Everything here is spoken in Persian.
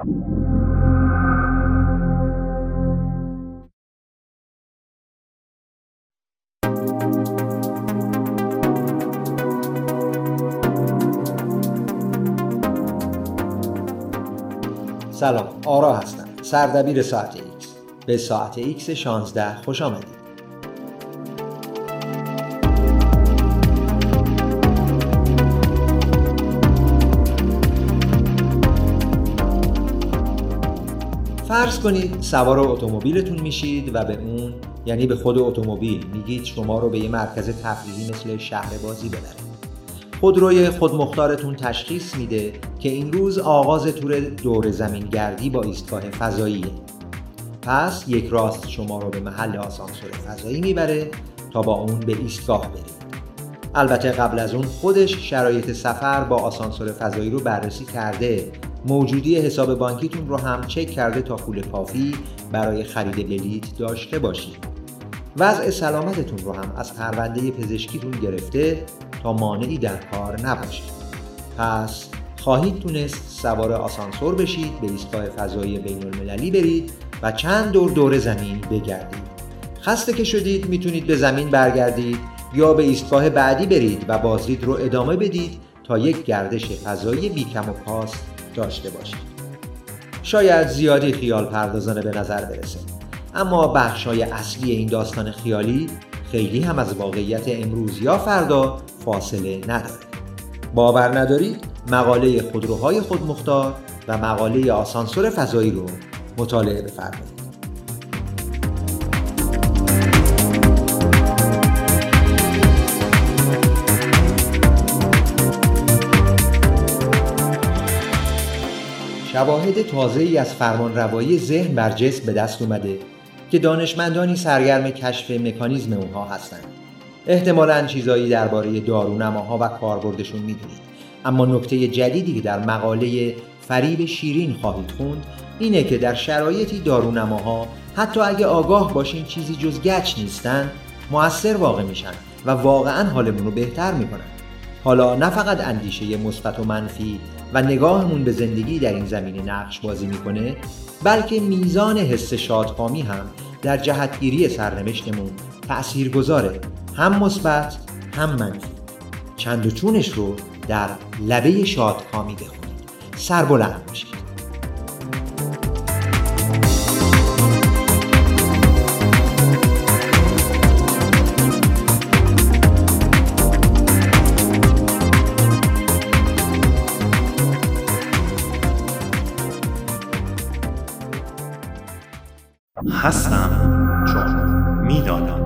سلام آرا هستم. سردبیر ساعت ایکس. به ساعت ایکس 16 خوش آمدید. فرض کنید سوار اتومبیلتون میشید و به اون یعنی به خود اتومبیل میگید شما رو به یه مرکز تفریحی مثل شهر بازی ببره خودروی خودمختارتون تشخیص میده که این روز آغاز تور دور زمین گردی با ایستگاه فضاییه. پس یک راست شما رو به محل آسانسور فضایی می‌بره تا با اون به ایستگاه برید. البته قبل از اون خودش شرایط سفر با آسانسور فضایی رو بررسی کرده. موجودی حساب بانکیتون رو هم چک کرده تا پول کافی برای خرید بلیت داشته باشید. وضع سلامتتون رو هم از پرونده پزشکیتون گرفته تا مانعی در کار نباشید پس خواهید تونست سوار آسانسور بشید به ایستگاه فضایی بین المللی برید و چند دور دور زمین بگردید. خسته که شدید می‌تونید به زمین برگردید یا به ایستگاه بعدی برید و بازدید رو ادامه بدید تا یک گردش فضایی بیکم و پاس داشته باشید. شاید زیادی خیال پردازانه به نظر برسه. اما بخشای اصلی این داستان خیالی خیلی هم از واقعیت امروز یا فردا فاصله نداره باور ندارید مقاله خودروهای خودمختار و مقاله آسانسور فضایی رو مطالعه بفرمایید. شواهد تازه ای از فرمان روایی ذهن بر جسم به دست اومده که دانشمندانی سرگرم کشف مکانیزم اونها هستند. احتمالا چیزایی درباره دارونماها و کاربردشون می‌دونید اما نکته جدیدی که در مقاله فریب شیرین خواهید خوند اینه که در شرایطی دارونماها حتی اگه آگاه باشین چیزی جز گچ نیستن موثر واقع میشن و واقعا حالمون رو بهتر می‌کنن حالا نه فقط اندیشه مثبت و منفی و نگاهمون به زندگی در این زمینه نقش بازی می‌کنه بلکه میزان حس شادکامی هم در جهتگیری سرنوشتمون تأثیر گذاره هم مثبت هم منفی. چند و چونش رو در لبه شادکامی بخونید. سربلند باشید هستم چون می‌دانم.